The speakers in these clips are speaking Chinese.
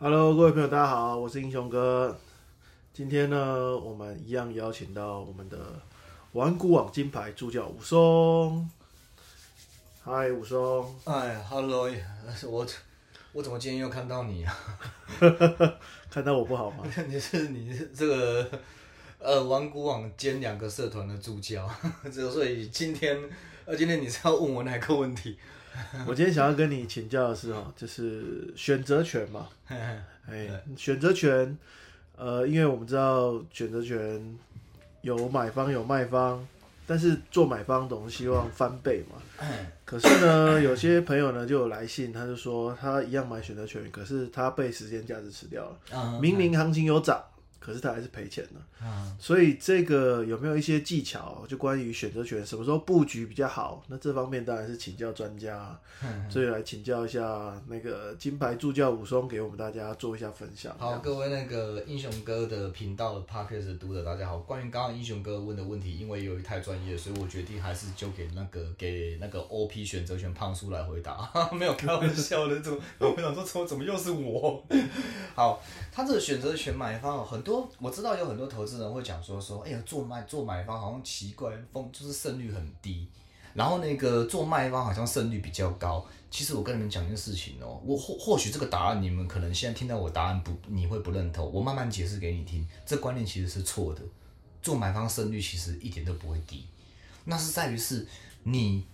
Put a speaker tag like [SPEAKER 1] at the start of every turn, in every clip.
[SPEAKER 1] Hello，各位朋友，大家好，我是英雄哥。今天呢，我们一样邀请到我们的玩古网金牌助教武松。嗨，武松。
[SPEAKER 2] 哎，Hello，我我怎么今天又看到你啊？
[SPEAKER 1] 看到我不好吗？
[SPEAKER 2] 你是你是这个呃玩古网兼两个社团的助教，这所以今天呃今天你是要问我哪个问题？
[SPEAKER 1] 我今天想要跟你请教的是哦，就是选择权嘛。哎，选择权，呃，因为我们知道选择权有买方有卖方，但是做买方总是希望翻倍嘛。可是呢，有些朋友呢就有来信，他就说他一样买选择权，可是他被时间价值吃掉了。明明行情有涨。可是他还是赔钱了，所以这个有没有一些技巧？就关于选择权什么时候布局比较好？那这方面当然是请教专家，所以来请教一下那个金牌助教武松，给我们大家做一下分享。
[SPEAKER 2] 好，各位那个英雄哥的频道 p a r k e s 读者大家好，关于刚刚英雄哥问的问题，因为由于太专业，所以我决定还是就给那个给那个 OP 选择权胖叔来回答。没有开玩笑的，怎么我想说怎么怎么又是我？好，他这个选择权买方很多。我知道有很多投资人会讲说说，哎呀，做卖做买方好像奇怪，风就是胜率很低，然后那个做卖方好像胜率比较高。其实我跟你们讲一件事情哦，我或或许这个答案你们可能现在听到我答案不，你会不认同。我慢慢解释给你听，这观念其实是错的。做买方胜率其实一点都不会低，那是在于是你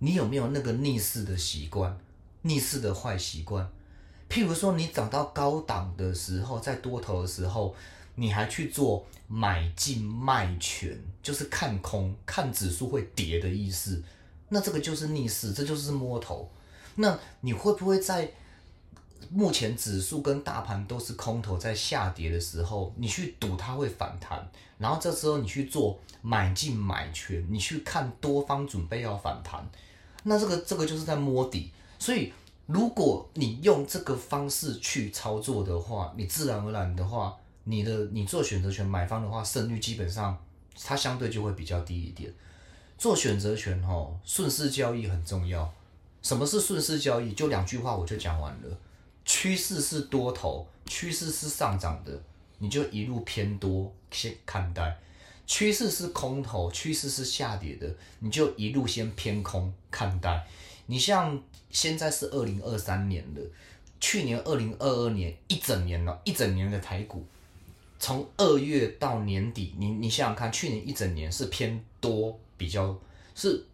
[SPEAKER 2] 你有没有那个逆势的习惯，逆势的坏习惯。譬如说你涨到高档的时候，在多头的时候。你还去做买进卖权，就是看空，看指数会跌的意思。那这个就是逆势，这就是摸头。那你会不会在目前指数跟大盘都是空头在下跌的时候，你去赌它会反弹，然后这时候你去做买进买权，你去看多方准备要反弹，那这个这个就是在摸底。所以如果你用这个方式去操作的话，你自然而然的话。你的你做选择权买方的话，胜率基本上它相对就会比较低一点。做选择权吼，顺势交易很重要。什么是顺势交易？就两句话我就讲完了。趋势是多头，趋势是上涨的，你就一路偏多先看待；趋势是空头，趋势是下跌的，你就一路先偏空看待。你像现在是二零二三年了，去年二零二二年一整年了，一整年的台股。从二月到年底，你你想想看，去年一整年是偏多比较，是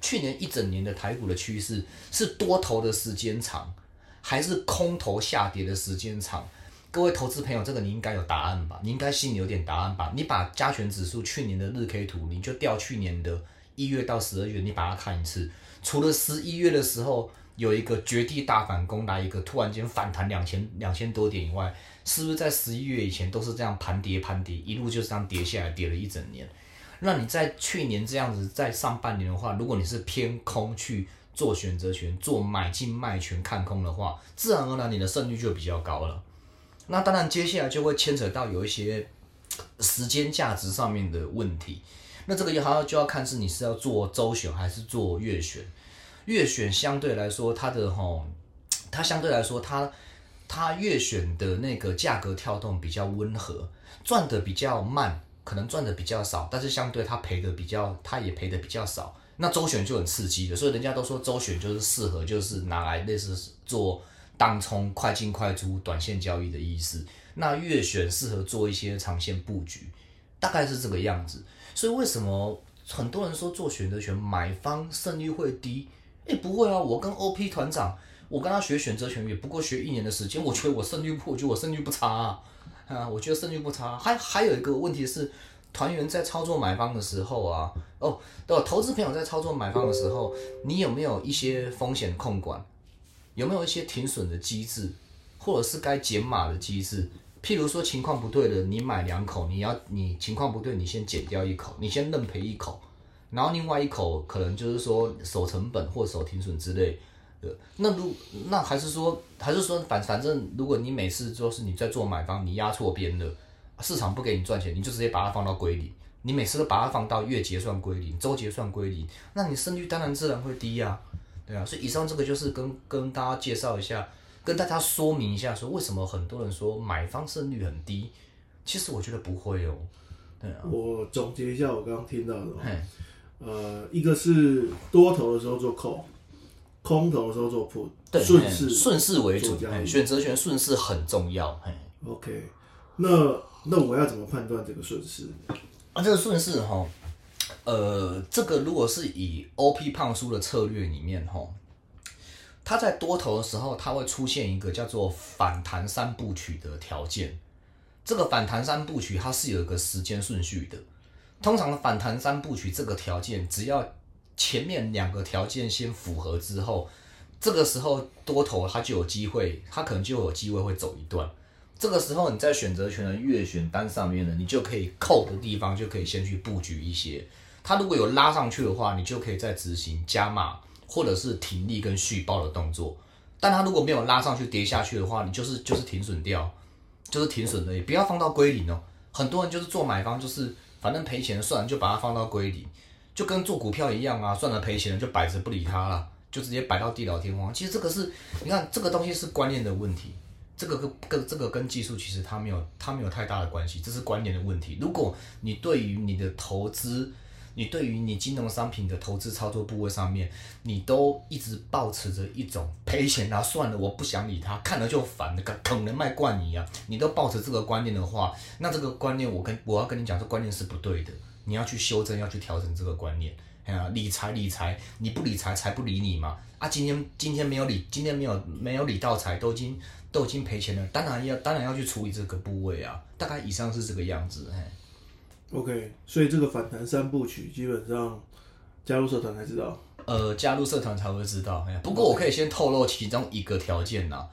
[SPEAKER 2] 去年一整年的台股的趋势是多头的时间长，还是空头下跌的时间长？各位投资朋友，这个你应该有答案吧？你应该心里有点答案吧？你把加权指数去年的日 K 图，你就调去年的一月到十二月，你把它看一次，除了十一月的时候有一个绝地大反攻，来一个突然间反弹两千两千多点以外。是不是在十一月以前都是这样盘跌盘跌，一路就这样跌下来，跌了一整年？那你在去年这样子，在上半年的话，如果你是偏空去做选择权、做买进卖权看空的话，自然而然你的胜率就比较高了。那当然，接下来就会牵扯到有一些时间价值上面的问题。那这个要还要就要看是你是要做周选还是做月选。月选相对来说，它的吼，它相对来说它。它月选的那个价格跳动比较温和，赚的比较慢，可能赚的比较少，但是相对它赔的比较，它也赔的比较少。那周选就很刺激的，所以人家都说周选就是适合，就是拿来类似做当冲、快进快出、短线交易的意思。那月选适合做一些长线布局，大概是这个样子。所以为什么很多人说做选择权买方胜率会低？诶，不会啊，我跟 OP 团长。我跟他学选择权也不过学一年的时间，我觉得我胜率不，我觉得我胜率不差啊，啊，我觉得胜率不差。还还有一个问题是，团员在操作买方的时候啊，哦，对，投资朋友在操作买方的时候，你有没有一些风险控管？有没有一些停损的机制，或者是该减码的机制？譬如说情况不对的，你买两口，你要你情况不对，你先减掉一口，你先认赔一口，然后另外一口可能就是说守成本或守停损之类的。那如那还是说还是说反反正如果你每次就是你在做买方，你压错边了，市场不给你赚钱，你就直接把它放到归零。你每次都把它放到月结算归零，周结算归零，那你胜率当然自然会低呀，对啊。所以以上这个就是跟跟大家介绍一下跟大家说明一下，说为什么很多人说买方胜率很低，其实我觉得不会哦。对啊，
[SPEAKER 1] 我总结一下我刚刚听到的呃，一个是多头的时候做 call，空头的时候做 put，顺势
[SPEAKER 2] 顺势为主选择权顺势很重要。嘿
[SPEAKER 1] ，OK，那那我要怎么判断这个顺势？
[SPEAKER 2] 啊，这个顺势哈，呃，这个如果是以 OP 胖叔的策略里面哈，它在多头的时候，它会出现一个叫做反弹三部曲的条件。这个反弹三部曲它是有一个时间顺序的。通常的反弹三部曲这个条件，只要前面两个条件先符合之后，这个时候多头它就有机会，它可能就有机会会走一段。这个时候你在选择权的月选单上面呢，你就可以扣的地方就可以先去布局一些。它如果有拉上去的话，你就可以再执行加码或者是停利跟续报的动作。但它如果没有拉上去跌下去的话，你就是就是停损掉，就是停损而已，不要放到归零哦。很多人就是做买方，就是反正赔钱算了，就把它放到归零，就跟做股票一样啊，算了赔钱了就摆着不理它了，就直接摆到地老天荒。其实这个是，你看这个东西是观念的问题。这个跟跟这个跟技术其实它没有它没有太大的关系，这是观念的问题。如果你对于你的投资，你对于你金融商品的投资操作部位上面，你都一直保持着一种赔钱啊，算了，我不想理他，看了就烦，啃啃人卖惯你啊，你都保持这个观念的话，那这个观念我跟我要跟你讲，这观念是不对的，你要去修正，要去调整这个观念。哎呀，理财理财，你不理财，财不理你嘛。啊，今天今天没有理，今天没有没有理到财，都已经都已经赔钱了，当然要当然要去处理这个部位啊。大概以上是这个样子，嘿。
[SPEAKER 1] OK，所以这个反弹三部曲基本上加入社团才知道。
[SPEAKER 2] 呃，加入社团才会知道。不过我可以先透露其中一个条件呐、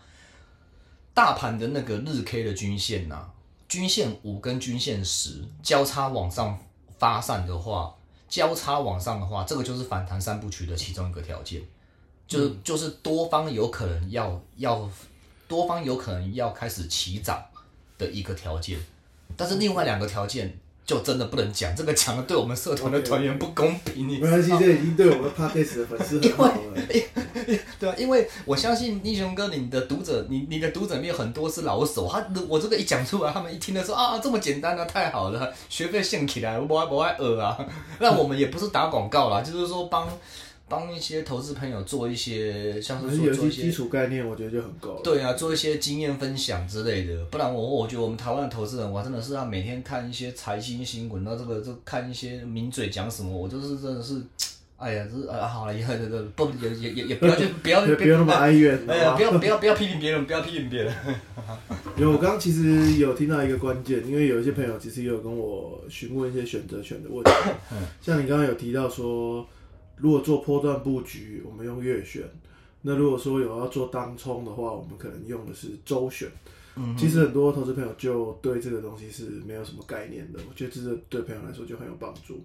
[SPEAKER 2] 大盘的那个日 K 的均线呐、均线五跟均线十交叉往上发散的话，交叉往上的话，这个就是反弹三部曲的其中一个条件，就是、就是多方有可能要要多方有可能要开始起涨的一个条件，但是另外两个条件就真的不能讲，这个讲的对我们社团的团员不公平，你
[SPEAKER 1] 没关系，这已经对我们 Podcast 的粉丝很好了。
[SPEAKER 2] 对啊，因为我相信英雄哥，你的读者，你你的读者里面有很多是老手，他我这个一讲出来，他们一听的说啊，这么简单啊，太好了，学费献起来，我不爱不爱呃啊。那我们也不是打广告啦，就是说帮帮一些投资朋友做一些，像
[SPEAKER 1] 是
[SPEAKER 2] 做一些。
[SPEAKER 1] 基础概念，我觉得就很够了。
[SPEAKER 2] 对啊，做一些经验分享之类的，不然我我觉得我们台湾的投资人，我真的是要每天看一些财经新闻，那这个就看一些名嘴讲什么，我就是真的是，哎呀，这啊好了，也这个不也也也也不要去 不要
[SPEAKER 1] 别不要那么哀怨，
[SPEAKER 2] 哎呀，不要不要不要批评别人，不要批评别人。
[SPEAKER 1] 因为我刚刚其实有听到一个关键，因为有一些朋友其实也有跟我询问一些选择权的问题，像你刚刚有提到说，如果做波段布局，我们用月选；那如果说有要做当冲的话，我们可能用的是周选。其实很多投资朋友就对这个东西是没有什么概念的，我觉得这是对朋友来说就很有帮助。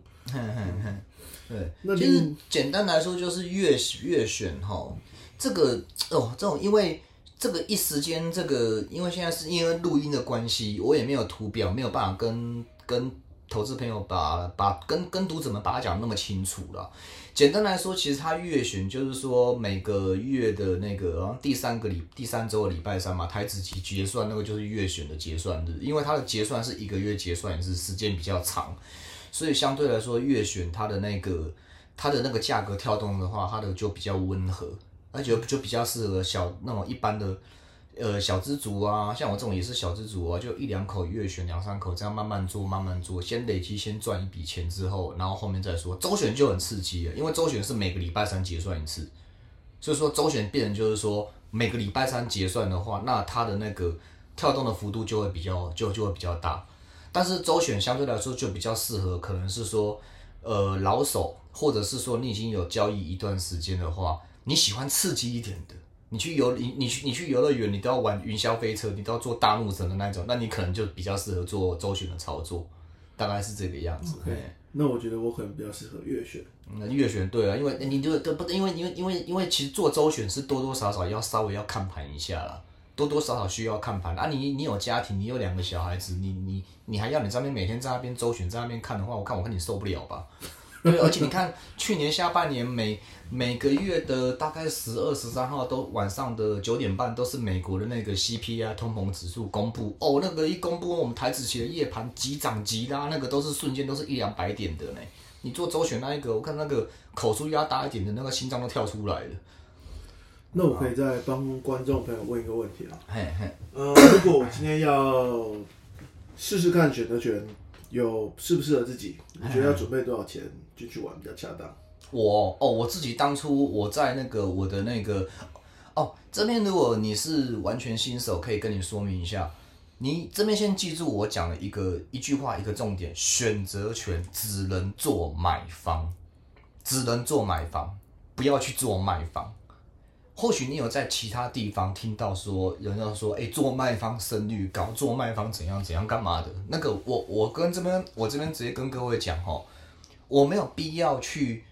[SPEAKER 2] 对，
[SPEAKER 1] 那
[SPEAKER 2] 其实简单来说就是月月选哈，这个哦，这种因为这个一时间这个，因为现在是因为录音的关系，我也没有图表，没有办法跟跟投资朋友把把跟跟读者们把它讲那么清楚了。简单来说，其实它月选就是说每个月的那个第三个礼第三周的礼拜三嘛，台子期结算那个就是月选的结算日，因为它的结算是一个月结算是，时间比较长。所以相对来说，月选它的那个它的那个价格跳动的话，它的就比较温和，而且就比较适合小那种一般的呃小资族啊，像我这种也是小资族啊，就一两口月选两三口这样慢慢做，慢慢做，先累积先赚一笔钱之后，然后后面再说。周选就很刺激了，因为周选是每个礼拜三结算一次，所以说周选变成就是说每个礼拜三结算的话，那它的那个跳动的幅度就会比较就就会比较大。但是周选相对来说就比较适合，可能是说，呃，老手，或者是说你已经有交易一段时间的话，你喜欢刺激一点的，你去游你你去你去游乐园，你都要玩云霄飞车，你都要坐大怒神的那种，那你可能就比较适合做周旋的操作，大概是这个样子。嘿
[SPEAKER 1] 那我觉得我可能比较适合月选。
[SPEAKER 2] 那月选对啊，因为你就对不？因为因为因为因为其实做周选是多多少少要稍微要看盘一下啦，多多少少需要看盘啊你。你有家庭，你有两个小孩子，你你你还要你在那边每天在那边周旋在那边看的话，我看我看你受不了吧？对，而且你看，去年下半年每每个月的大概十二、十三号都晚上的九点半，都是美国的那个 CPI 通膨指数公布。哦，那个一公布，我们台子期的夜盘急涨急拉，那个都是瞬间都是一两百点的呢。你做周选那一个，我看那个口数压大一点的那个心脏都跳出来了。
[SPEAKER 1] 那我可以再帮观众朋友问一个问题啊，
[SPEAKER 2] 嘿嘿，
[SPEAKER 1] 呃，如果我今天要试试看选择权有适不适合自己，你觉得要准备多少钱进去玩比较恰当？
[SPEAKER 2] 我哦，我自己当初我在那个我的那个哦这边，如果你是完全新手，可以跟你说明一下。你这边先记住我讲的一个一句话，一个重点：选择权只能做买方，只能做买方，不要去做卖方。或许你有在其他地方听到说，有人要说，哎，做卖方胜率高，做卖方怎样怎样干嘛的？那个我我跟这边我这边直接跟各位讲哈，我没有必要去，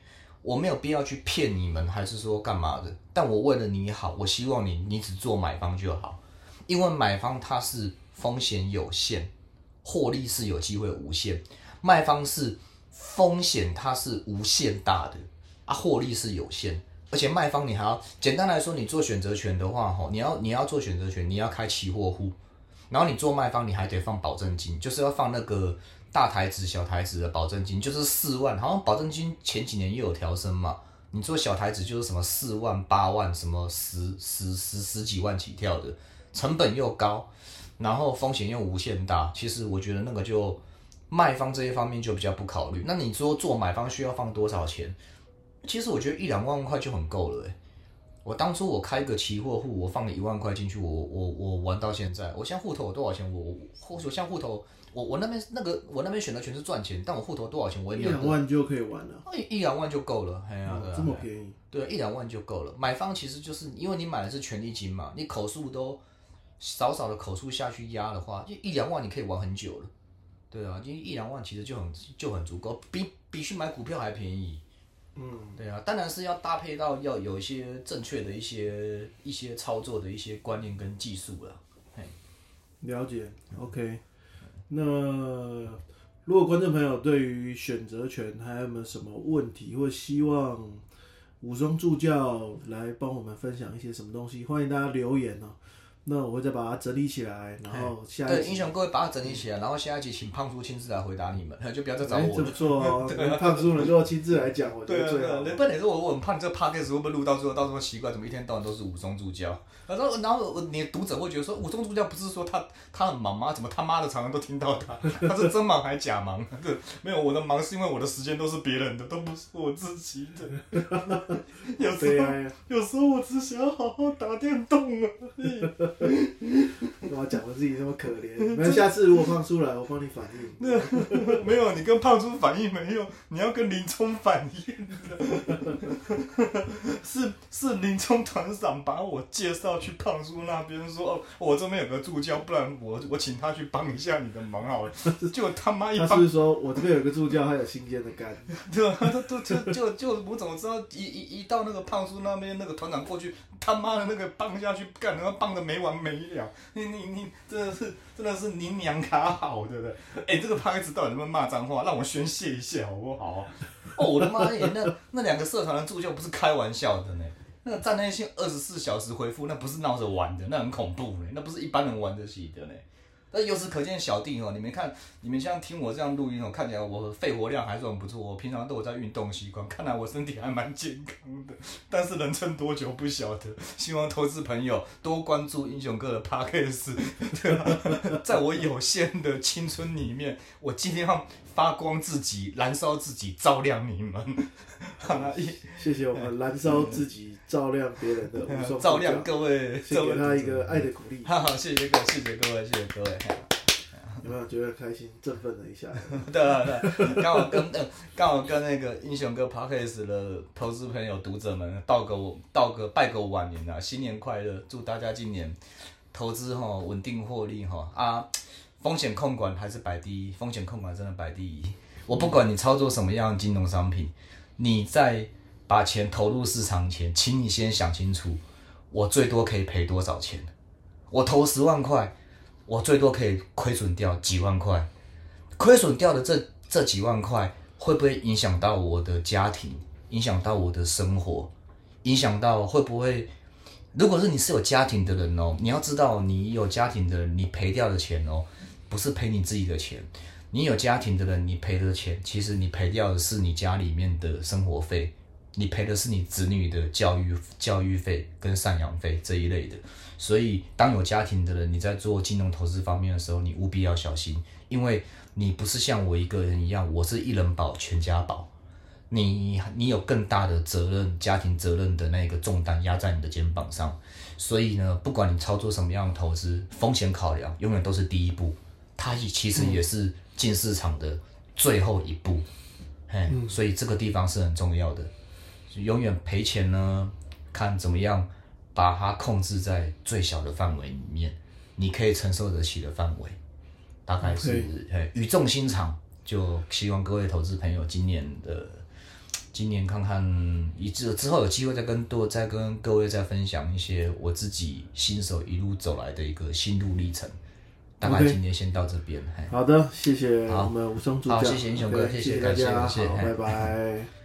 [SPEAKER 2] 我没有必要去骗你们，还是说干嘛的？但我为了你好，我希望你你只做买方就好，因为买方它是风险有限，获利是有机会无限，卖方是风险它是无限大的啊，获利是有限。而且卖方你还要简单来说，你做选择权的话，吼，你要你要做选择权，你要开期货户，然后你做卖方，你还得放保证金，就是要放那个大台子、小台子的保证金，就是四万，好像保证金前几年又有调升嘛。你做小台子就是什么四万、八万，什么十十十十几万起跳的，成本又高，然后风险又无限大。其实我觉得那个就卖方这一方面就比较不考虑。那你说做买方需要放多少钱？其实我觉得一两万块就很够了诶。我当初我开个期货户，我放了一万块进去，我我我玩到现在，我现在户头有多少钱？我或者像户头，我我那边那个我那边选的全是赚钱，但我户头多少钱我。
[SPEAKER 1] 一两万就可以玩了，
[SPEAKER 2] 一一两万就够了，哎呀，
[SPEAKER 1] 这么便宜。
[SPEAKER 2] 对，一两万就够了。买方其实就是因为你买的是权利金嘛，你口数都少少的口数下去压的话，就一两万你可以玩很久了。对啊，因为一两万其实就很就很足够，比比去买股票还便宜。嗯，对啊，当然是要搭配到要有一些正确的一些一些操作的一些观念跟技术了。
[SPEAKER 1] 了解，OK。那如果观众朋友对于选择权还有没有什么问题，或希望武松助教来帮我们分享一些什么东西，欢迎大家留言哦。那我会再把它整理起来，然后下
[SPEAKER 2] 对英雄各位把它整理起来，然后下一集请胖叔亲自来回答你们，就不要再找我了。
[SPEAKER 1] 这不错哦，胖叔能够亲自来讲，我觉得最好。
[SPEAKER 2] 不然你说我我很怕你这个 podcast 会不会录到最后，到时候奇怪，怎么一天到晚都是武松助教？然后然后你的读者会觉得说，武松助教不是说他他很忙吗？怎么他妈的常常都听到他？他是真忙还假忙？对，没有我的忙是因为我的时间都是别人的，都不是我自己的。有时候有时候我只想要好好打电动而已。
[SPEAKER 1] 干嘛讲我自己这么可怜？那下次如果胖叔来，我帮你反应。
[SPEAKER 2] 那 没有，你跟胖叔反应没用，你要跟林冲反应。是是林冲团长把我介绍去胖叔那边，说哦，我这边有个助教，不然我我请他去帮一下你的忙好了。就他妈一
[SPEAKER 1] 他是说我这边有个助教，他有新鲜的肝。
[SPEAKER 2] 对吧？他都就就就我怎么知道？一一一到那个胖叔那边，那个团长过去，他妈的那个棒下去干，然后棒的没完没了。你你你真的是真的是你娘卡好，对不对？哎，这个胖子到底能不能骂脏话？让我宣泄一下好不好？哦，我的妈耶！那那两个社团的助教不是开玩笑的呢。那个站内信二十四小时回复，那不是闹着玩的，那很恐怖呢。那不是一般人玩得起的呢。那由此可见，小弟哦，你们看，你们像听我这样录音哦，看起来我肺活量还算不错。我平常都有在运动习惯，看来我身体还蛮健康的。但是能撑多久不晓得。希望投资朋友多关注英雄哥的 podcast，对吧？在我有限的青春里面，我尽量发光自己，燃烧自己，照亮你们。
[SPEAKER 1] 谢谢我们燃烧自己，照亮别人的，
[SPEAKER 2] 照亮各位，
[SPEAKER 1] 给他一个爱的鼓励。
[SPEAKER 2] 哈哈，谢谢各位，谢谢各位，谢谢各位。
[SPEAKER 1] 有没有觉得开心、振奋了一下？
[SPEAKER 2] 对对，刚好跟刚好跟那个英雄哥 podcast 的投资朋友、读者们道个道个拜个晚年啊，新年快乐！祝大家今年投资哈稳定获利哈啊，风险控管还是摆第一，风险控管真的摆第一。我不管你操作什么样的金融商品，你在把钱投入市场前，请你先想清楚，我最多可以赔多少钱？我投十万块。我最多可以亏损掉几万块，亏损掉的这这几万块，会不会影响到我的家庭，影响到我的生活，影响到会不会？如果是你是有家庭的人哦，你要知道，你有家庭的人，你赔掉的钱哦，不是赔你自己的钱。你有家庭的人，你赔的钱，其实你赔掉的是你家里面的生活费，你赔的是你子女的教育教育费跟赡养费这一类的。所以，当有家庭的人，你在做金融投资方面的时候，你务必要小心，因为你不是像我一个人一样，我是一人保全家保。你你有更大的责任，家庭责任的那个重担压在你的肩膀上，所以呢，不管你操作什么样的投资，风险考量永远都是第一步，它也其实也是进市场的最后一步，嘿，所以这个地方是很重要的，永远赔钱呢，看怎么样把它控制在最小的范围里面，你可以承受得起的范围，大概是嘿语重心长，就希望各位投资朋友今年的。今年看看，一之之后有机会再跟多再跟各位再分享一些我自己新手一路走来的一个心路历程。大概今天先到这边。
[SPEAKER 1] 好的，谢谢我们吴松主教。
[SPEAKER 2] 好，谢谢英雄哥，谢谢
[SPEAKER 1] 大家，
[SPEAKER 2] 谢谢，
[SPEAKER 1] 拜拜。